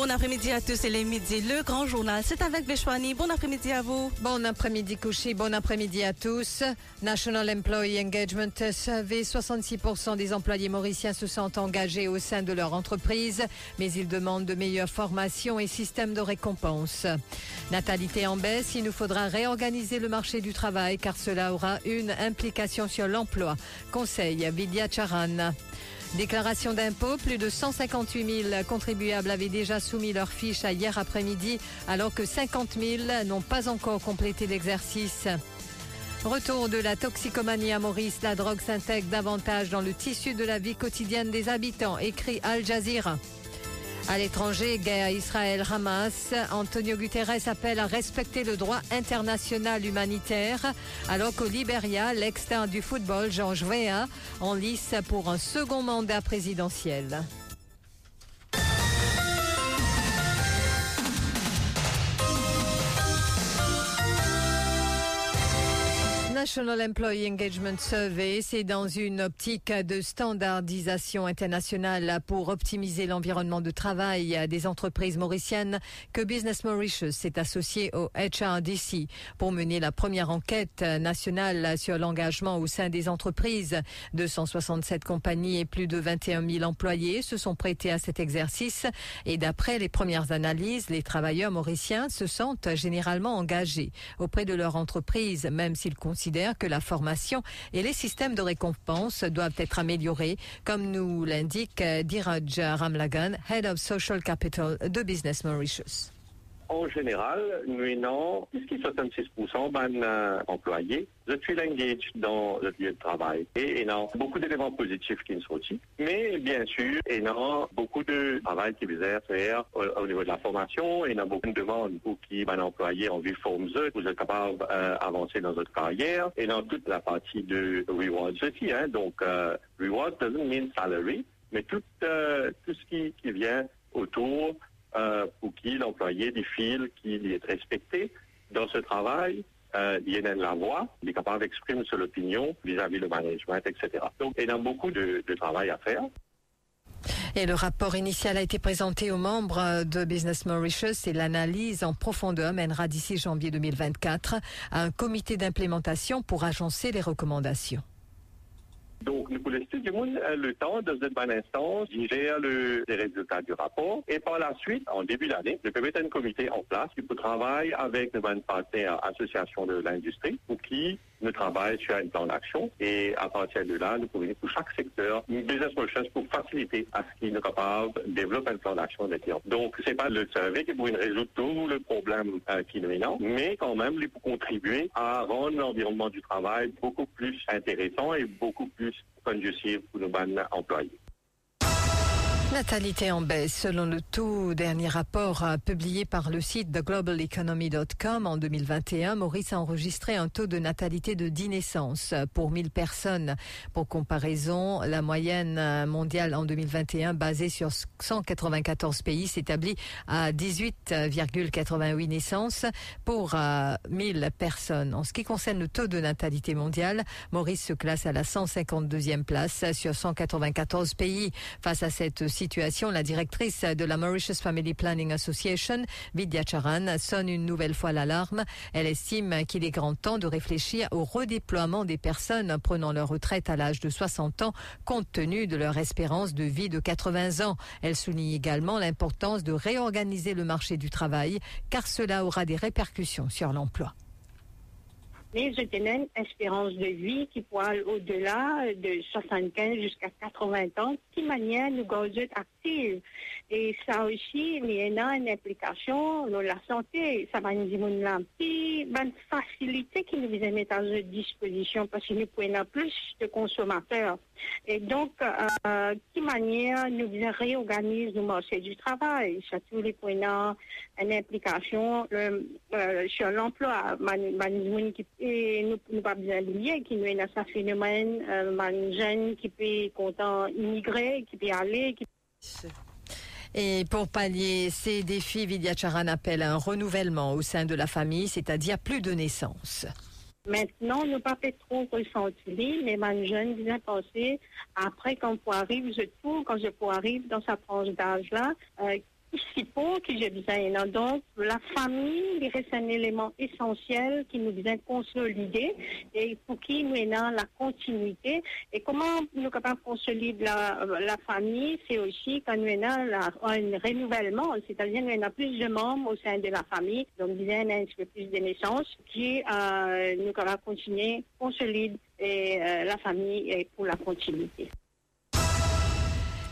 Bon après-midi à tous, c'est les midis, le grand journal. C'est avec Veshwani. Bon après-midi à vous. Bon après-midi Kouchi, bon après-midi à tous. National Employee Engagement Survey, 66% des employés mauriciens se sentent engagés au sein de leur entreprise, mais ils demandent de meilleures formations et systèmes de récompense. Natalité en baisse, il nous faudra réorganiser le marché du travail car cela aura une implication sur l'emploi. Conseil Vidya Charan. Déclaration d'impôt, plus de 158 000 contribuables avaient déjà soumis leurs fiches à hier après-midi, alors que 50 000 n'ont pas encore complété l'exercice. Retour de la toxicomanie à Maurice, la drogue s'intègre davantage dans le tissu de la vie quotidienne des habitants, écrit Al Jazeera. À l'étranger, guerre Israël-Hamas, Antonio Guterres appelle à respecter le droit international humanitaire, alors qu'au Libéria, l'ex-star du football, Georges Weah, en lice pour un second mandat présidentiel. National Employee Engagement Survey, c'est dans une optique de standardisation internationale pour optimiser l'environnement de travail des entreprises mauriciennes que Business Mauritius s'est associé au HRDC pour mener la première enquête nationale sur l'engagement au sein des entreprises. 267 compagnies et plus de 21 000 employés se sont prêtés à cet exercice et d'après les premières analyses, les travailleurs mauriciens se sentent généralement engagés auprès de leur entreprise, même s'ils considèrent que la formation et les systèmes de récompense doivent être améliorés, comme nous l'indique Diraj Ramlagan, Head of Social Capital de Business Mauritius. En général, nous avons jusqu'à 66% ben, employés. Je suis engagé dans le lieu de travail. Et y a beaucoup d'éléments positifs qui sont sortis. Mais bien sûr, y a beaucoup de travail qui vient faire au, au, niveau de la formation. Y a beaucoup de demandes pour qui un employé en vie forme vous êtes capable d'avancer dans votre carrière. Et dans toute la partie de rewards aussi. Hein. Donc, euh, reward doesn't mean salary, mais tout, euh, tout ce qui vient autour euh, pour qui l'employé défile, qu'il est respecté dans ce travail, euh, il donne la voix, il est capable d'exprimer son opinion vis-à-vis le management, etc. Donc, il y a beaucoup de, de travail à faire. Et le rapport initial a été présenté aux membres de Business Mauritius et l'analyse en profondeur mènera d'ici janvier 2024 à un comité d'implémentation pour agencer les recommandations. Donc, nous pouvons laisser du monde le temps, dans une bonne instance, gérer le, les résultats du rapport. Et par la suite, en début d'année, nous pouvons mettre un comité en place qui peut travailler avec nos bonnes partenaires associations de l'industrie pour qui nous travaillons sur un plan d'action. Et à partir de là, nous pouvons pour chaque secteur une business recherche pour faciliter à ce qu'il est capable de développer un plan d'action avec Donc, c'est pas le survey qui pourrait résoudre tout le problème euh, qui nous est mais quand même, il peut contribuer à rendre l'environnement du travail beaucoup plus intéressant et beaucoup plus conducive pour nos bonnes employés. Natalité en baisse. Selon le tout dernier rapport publié par le site theglobalEconomy.com en 2021, Maurice a enregistré un taux de natalité de 10 naissances pour 1000 personnes. Pour comparaison, la moyenne mondiale en 2021 basée sur 194 pays s'établit à 18,88 naissances pour 1000 personnes. En ce qui concerne le taux de natalité mondiale, Maurice se classe à la 152e place sur 194 pays. Face à cette la directrice de la Mauritius Family Planning Association, Vidya Charan, sonne une nouvelle fois l'alarme. Elle estime qu'il est grand temps de réfléchir au redéploiement des personnes prenant leur retraite à l'âge de 60 ans, compte tenu de leur espérance de vie de 80 ans. Elle souligne également l'importance de réorganiser le marché du travail, car cela aura des répercussions sur l'emploi mais je tenais une espérance de vie qui peut aller au-delà de 75 jusqu'à 80 ans, qui manière nous être active. Et ça aussi, il y a une implication dans la santé. Ça va nous dire une facilité qui nous vient mettre à disposition parce que nous prenons plus de consommateurs. Et donc, euh, qui manière nous réorganiser le marché du travail, surtout les prenant une implication euh, sur l'emploi, qui Et nous ne pas bien oublier qu'il y a un phénomène, euh, un jeune qui peut content immigrer, qui peut aller, qui et pour pallier ces défis, Vidya Charan appelle à un renouvellement au sein de la famille, c'est-à-dire plus de naissances. Maintenant, ne pas fait trop ressenti, mais ma jeune bien penser, après quand on arrive, je trouve, quand je arrive dans sa tranche d'âge-là, euh, que j'ai besoin. Donc, la famille reste un élément essentiel qui nous vient consolider et pour qui nous avons la continuité. Et comment nous capables de consolider la, la famille, c'est aussi quand nous avons un renouvellement, c'est-à-dire nous avons plus de membres au sein de la famille, donc bien un peu plus de naissances, qui euh, nous capables continuer, consolider et, euh, la famille et pour la continuité.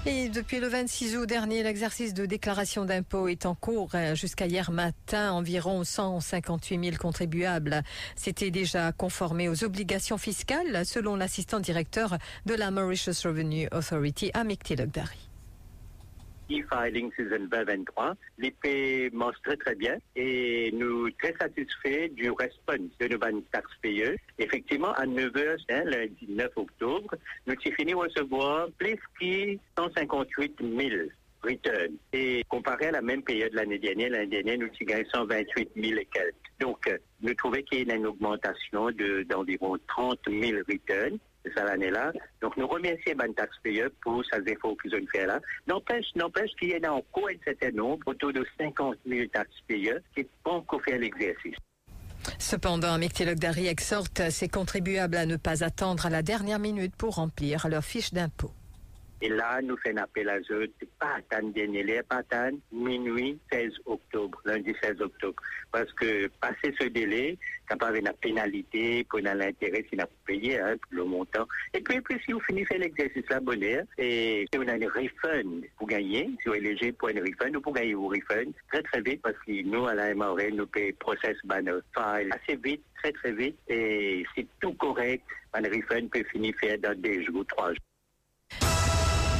Et depuis le 26 août dernier, l'exercice de déclaration d'impôt est en cours. Jusqu'à hier matin, environ 158 000 contribuables s'étaient déjà conformés aux obligations fiscales, selon l'assistant directeur de la Mauritius Revenue Authority, Amik Tilokdari e-filing season 2023. Les paiements très très bien et nous très satisfaits du response de nos taxpayers. Effectivement, à 9h, hein, lundi 9 octobre, nous avons fini de recevoir plus que 158 000 returns. Et comparé à la même période l'année dernière, l'année dernière, nous avons gagné 128 000 et quelques. Donc, euh, nous trouvons qu'il y a une augmentation d'environ 30 000 returns l'année-là. Donc, nous remercions les taxpayeurs pour ces efforts qu'ils ont fait là. N'empêche, qu'il y en a encore un certain nombre, autour de 50 000 taxpayeurs, qui n'ont pas fait l'exercice. Cependant, Dari exhorte ses contribuables à ne pas attendre à la dernière minute pour remplir leur fiche d'impôt. Et là, nous faisons un appel à eux, pas attendre dernier, pas attendre minuit 16 octobre, lundi 16 octobre. Parce que passer ce délai, ça pas une pénalité pour l'intérêt si vous payé hein, le montant. Et puis, puis si vous finissez l'exercice là, bonheur, et si avez un refund pour gagner, si vous êtes léger pour un refund ou pour gagner vos refund, très très vite, parce que nous, à la MRE, nous payons process banner file assez vite, très très vite, et c'est tout correct, un refund peut finir faire dans des jours, trois jours.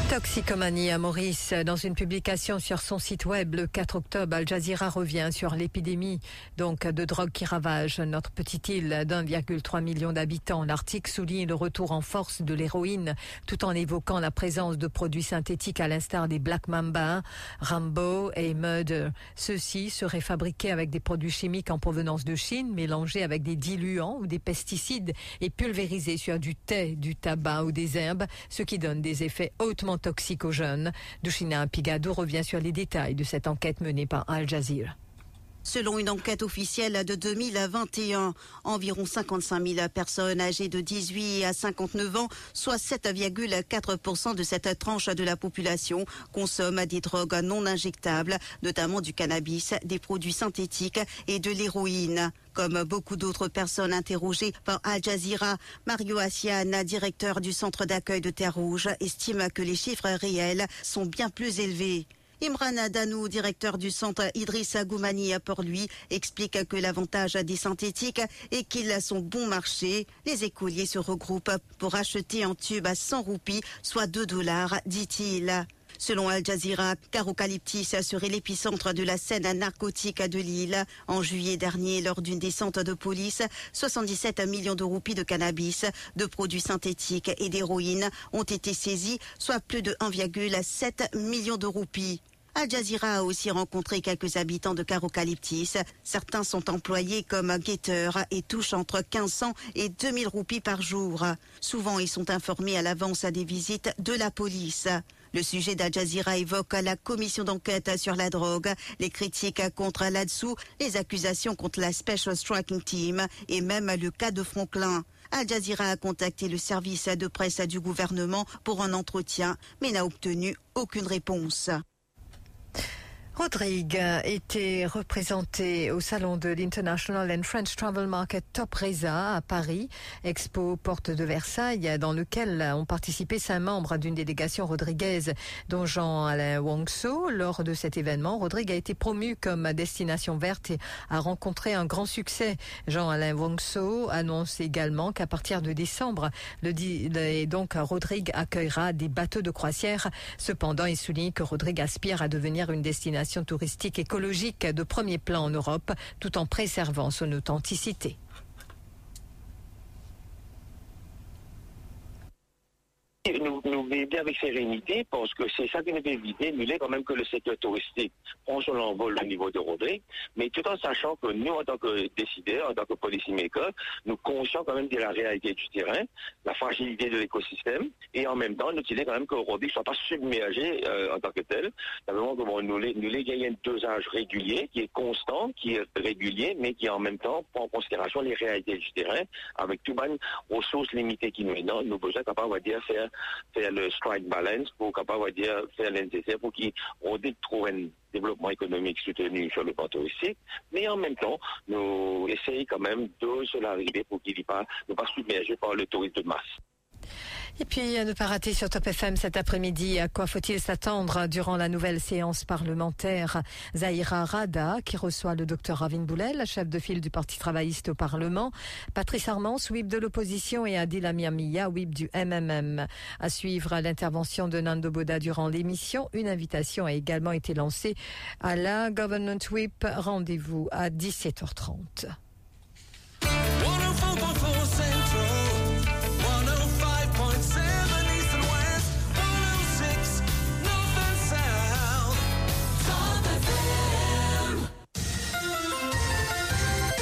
Toxicomanie à Maurice. Dans une publication sur son site web le 4 octobre, Al Jazeera revient sur l'épidémie donc de drogue qui ravage notre petite île d'1,3 million d'habitants. L'article souligne le retour en force de l'héroïne tout en évoquant la présence de produits synthétiques à l'instar des Black Mamba, Rambo et Murder. Ceux-ci seraient fabriqués avec des produits chimiques en provenance de Chine, mélangés avec des diluants ou des pesticides et pulvérisés sur du thé, du tabac ou des herbes, ce qui donne des effets hautement toxique aux jeunes. Dushina Pigado revient sur les détails de cette enquête menée par Al Jazeera. Selon une enquête officielle de 2021, environ 55 000 personnes âgées de 18 à 59 ans, soit 7,4% de cette tranche de la population, consomment des drogues non injectables, notamment du cannabis, des produits synthétiques et de l'héroïne. Comme beaucoup d'autres personnes interrogées par Al Jazeera, Mario Assian, directeur du centre d'accueil de Terre Rouge, estime que les chiffres réels sont bien plus élevés. Imran Adanou, directeur du centre Idriss Goumani pour lui, explique que l'avantage des synthétiques est qu'ils sont bon marché. Les écoliers se regroupent pour acheter un tube à 100 roupies, soit 2 dollars, dit-il. Selon Al Jazeera, Carocalyptis serait l'épicentre de la scène narcotique de l'île. En juillet dernier, lors d'une descente de police, 77 millions de roupies de cannabis, de produits synthétiques et d'héroïne ont été saisis, soit plus de 1,7 million de roupies. Al Jazeera a aussi rencontré quelques habitants de Carocalyptis. Certains sont employés comme guetteurs et touchent entre 1500 et 2000 roupies par jour. Souvent, ils sont informés à l'avance des visites de la police. Le sujet d'Al Jazeera évoque la commission d'enquête sur la drogue, les critiques contre l'ADSU, les accusations contre la Special Striking Team et même le cas de Franklin. Al Jazeera a contacté le service de presse du gouvernement pour un entretien, mais n'a obtenu aucune réponse. Rodrigue était représenté au salon de l'International and French Travel Market Top Reza à Paris, Expo Porte de Versailles, dans lequel ont participé cinq membres d'une délégation rodriguaise, dont Jean-Alain Wongso. Lors de cet événement, Rodrigue a été promu comme destination verte et a rencontré un grand succès. Jean-Alain Wongso annonce également qu'à partir de décembre, le et donc Rodrigue accueillera des bateaux de croisière. Cependant, il souligne que Rodrigue aspire à devenir une touristique écologique de premier plan en Europe, tout en préservant son authenticité. Avec sérénité parce que c'est ça qui nous éviter, nous quand même que le secteur touristique prend son envol au niveau de Rodrigue, mais tout en sachant que nous, en tant que décideurs, en tant que policymakers, nous conscients quand même de la réalité du terrain, la fragilité de l'écosystème, et en même temps, nous disons quand même que Rodrigue ne soit pas submergé euh, en tant que tel. Simplement nous, les, nous gagnons un dosage régulier, qui est constant, qui est régulier, mais qui en même temps prend en considération les réalités du terrain, avec tout les ressources limitées qui nous donnent, nous besoin capable, on va dire, faire faire le strike balance pour capable dire faire nécessaire pour qu'ils trouve un développement économique soutenu sur le plan touristique, mais en même temps, nous essayons quand même de se l'arriver pour qu'il ne pas, ne pas submergé par le tourisme de masse. Et puis, ne pas rater sur Top FM cet après-midi, à quoi faut-il s'attendre durant la nouvelle séance parlementaire? Zahira Rada, qui reçoit le docteur Ravin Boulel, chef de file du Parti travailliste au Parlement, Patrice Armand, whip de l'opposition, et Adil Amiamia, whip du MMM. À suivre l'intervention de Nando Boda durant l'émission, une invitation a également été lancée à la Government Whip. Rendez-vous à 17h30.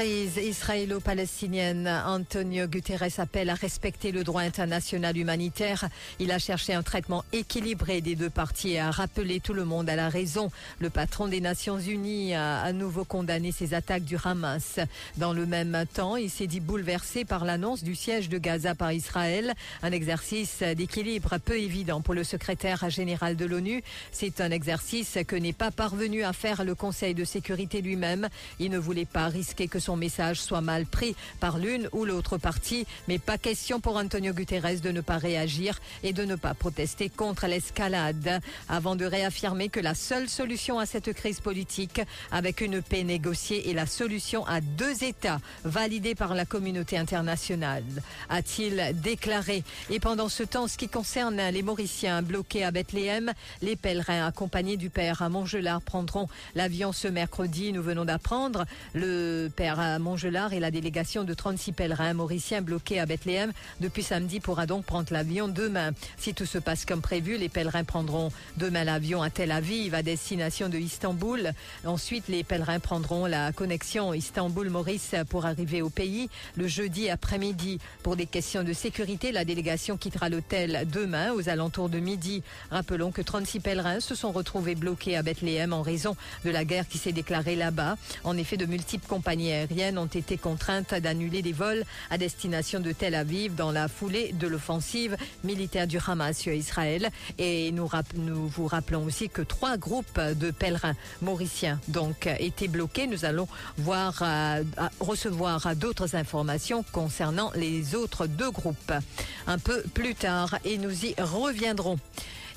Crise israélo-palestinienne, Antonio Guterres appelle à respecter le droit international humanitaire. Il a cherché un traitement équilibré des deux parties et a rappelé tout le monde à la raison. Le patron des Nations Unies a à nouveau condamné ces attaques du Hamas. Dans le même temps, il s'est dit bouleversé par l'annonce du siège de Gaza par Israël, un exercice d'équilibre peu évident pour le secrétaire général de l'ONU. C'est un exercice que n'est pas parvenu à faire le Conseil de sécurité lui-même. Il ne voulait pas risquer que son son message soit mal pris par l'une ou l'autre partie, mais pas question pour Antonio Guterres de ne pas réagir et de ne pas protester contre l'escalade, avant de réaffirmer que la seule solution à cette crise politique, avec une paix négociée, est la solution à deux États, validée par la communauté internationale, a-t-il déclaré. Et pendant ce temps, ce qui concerne les Mauriciens bloqués à Bethléem, les pèlerins accompagnés du père à Montgelard prendront l'avion ce mercredi. Nous venons d'apprendre le père à Montgelard et la délégation de 36 pèlerins mauriciens bloqués à Bethléem depuis samedi pourra donc prendre l'avion demain. Si tout se passe comme prévu, les pèlerins prendront demain l'avion à Tel Aviv à destination de Istanbul. Ensuite, les pèlerins prendront la connexion Istanbul-Maurice pour arriver au pays le jeudi après-midi. Pour des questions de sécurité, la délégation quittera l'hôtel demain aux alentours de midi. Rappelons que 36 pèlerins se sont retrouvés bloqués à Bethléem en raison de la guerre qui s'est déclarée là-bas. En effet, de multiples compagnies ont été contraintes d'annuler des vols à destination de Tel Aviv dans la foulée de l'offensive militaire du Hamas sur Israël. Et nous, nous vous rappelons aussi que trois groupes de pèlerins mauriciens donc étaient bloqués. Nous allons voir, euh, recevoir d'autres informations concernant les autres deux groupes un peu plus tard et nous y reviendrons.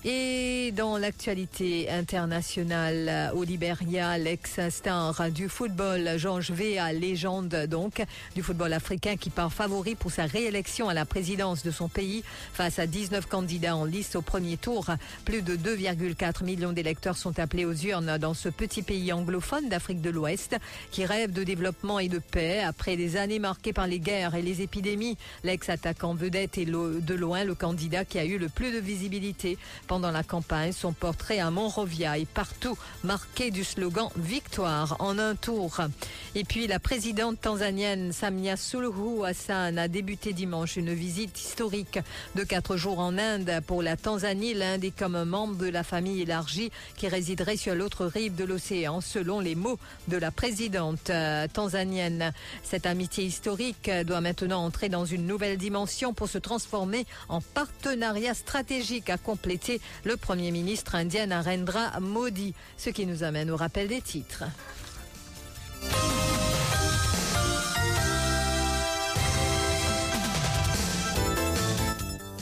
Et dans l'actualité internationale au Liberia, l'ex-star du football, Georges Véa, légende donc du football africain qui part favori pour sa réélection à la présidence de son pays face à 19 candidats en liste au premier tour. Plus de 2,4 millions d'électeurs sont appelés aux urnes dans ce petit pays anglophone d'Afrique de l'Ouest qui rêve de développement et de paix après des années marquées par les guerres et les épidémies. L'ex-attaquant vedette est de loin le candidat qui a eu le plus de visibilité pendant la campagne. Son portrait à Monrovia est partout marqué du slogan Victoire en un tour. Et puis la présidente tanzanienne Samia Suluhu Hassan a débuté dimanche une visite historique de quatre jours en Inde pour la Tanzanie. L'Inde est comme un membre de la famille élargie qui résiderait sur l'autre rive de l'océan, selon les mots de la présidente euh, tanzanienne. Cette amitié historique doit maintenant entrer dans une nouvelle dimension pour se transformer en partenariat stratégique à compléter le Premier ministre indien Narendra Modi, ce qui nous amène au rappel des titres.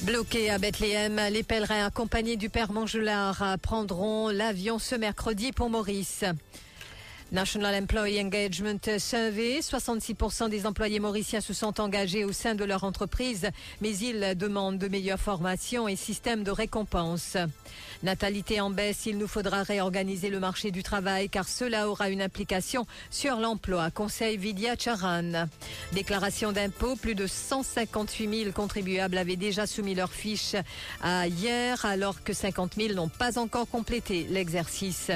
Bloqués à Bethléem, les pèlerins accompagnés du Père Mangelard prendront l'avion ce mercredi pour Maurice. National Employee Engagement Survey, 66% des employés mauriciens se sont engagés au sein de leur entreprise, mais ils demandent de meilleures formations et systèmes de récompense. Natalité en baisse, il nous faudra réorganiser le marché du travail car cela aura une implication sur l'emploi, conseil Vidya Charan. Déclaration d'impôt, plus de 158 000 contribuables avaient déjà soumis leurs fiches à hier alors que 50 000 n'ont pas encore complété l'exercice.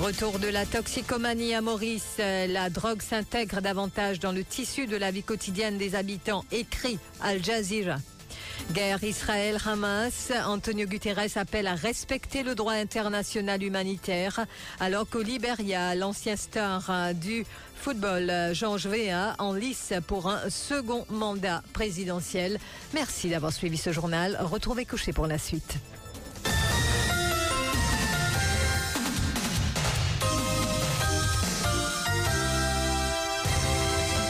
Retour de la toxicomanie La drogue s'intègre davantage dans le tissu de la vie quotidienne des habitants, écrit Al Jazeera. Guerre Israël-Hamas, Antonio Guterres appelle à respecter le droit international humanitaire, alors qu'au Liberia, l'ancien star du football, Georges Véa, en lice pour un second mandat présidentiel. Merci d'avoir suivi ce journal. Retrouvez Couché pour la suite.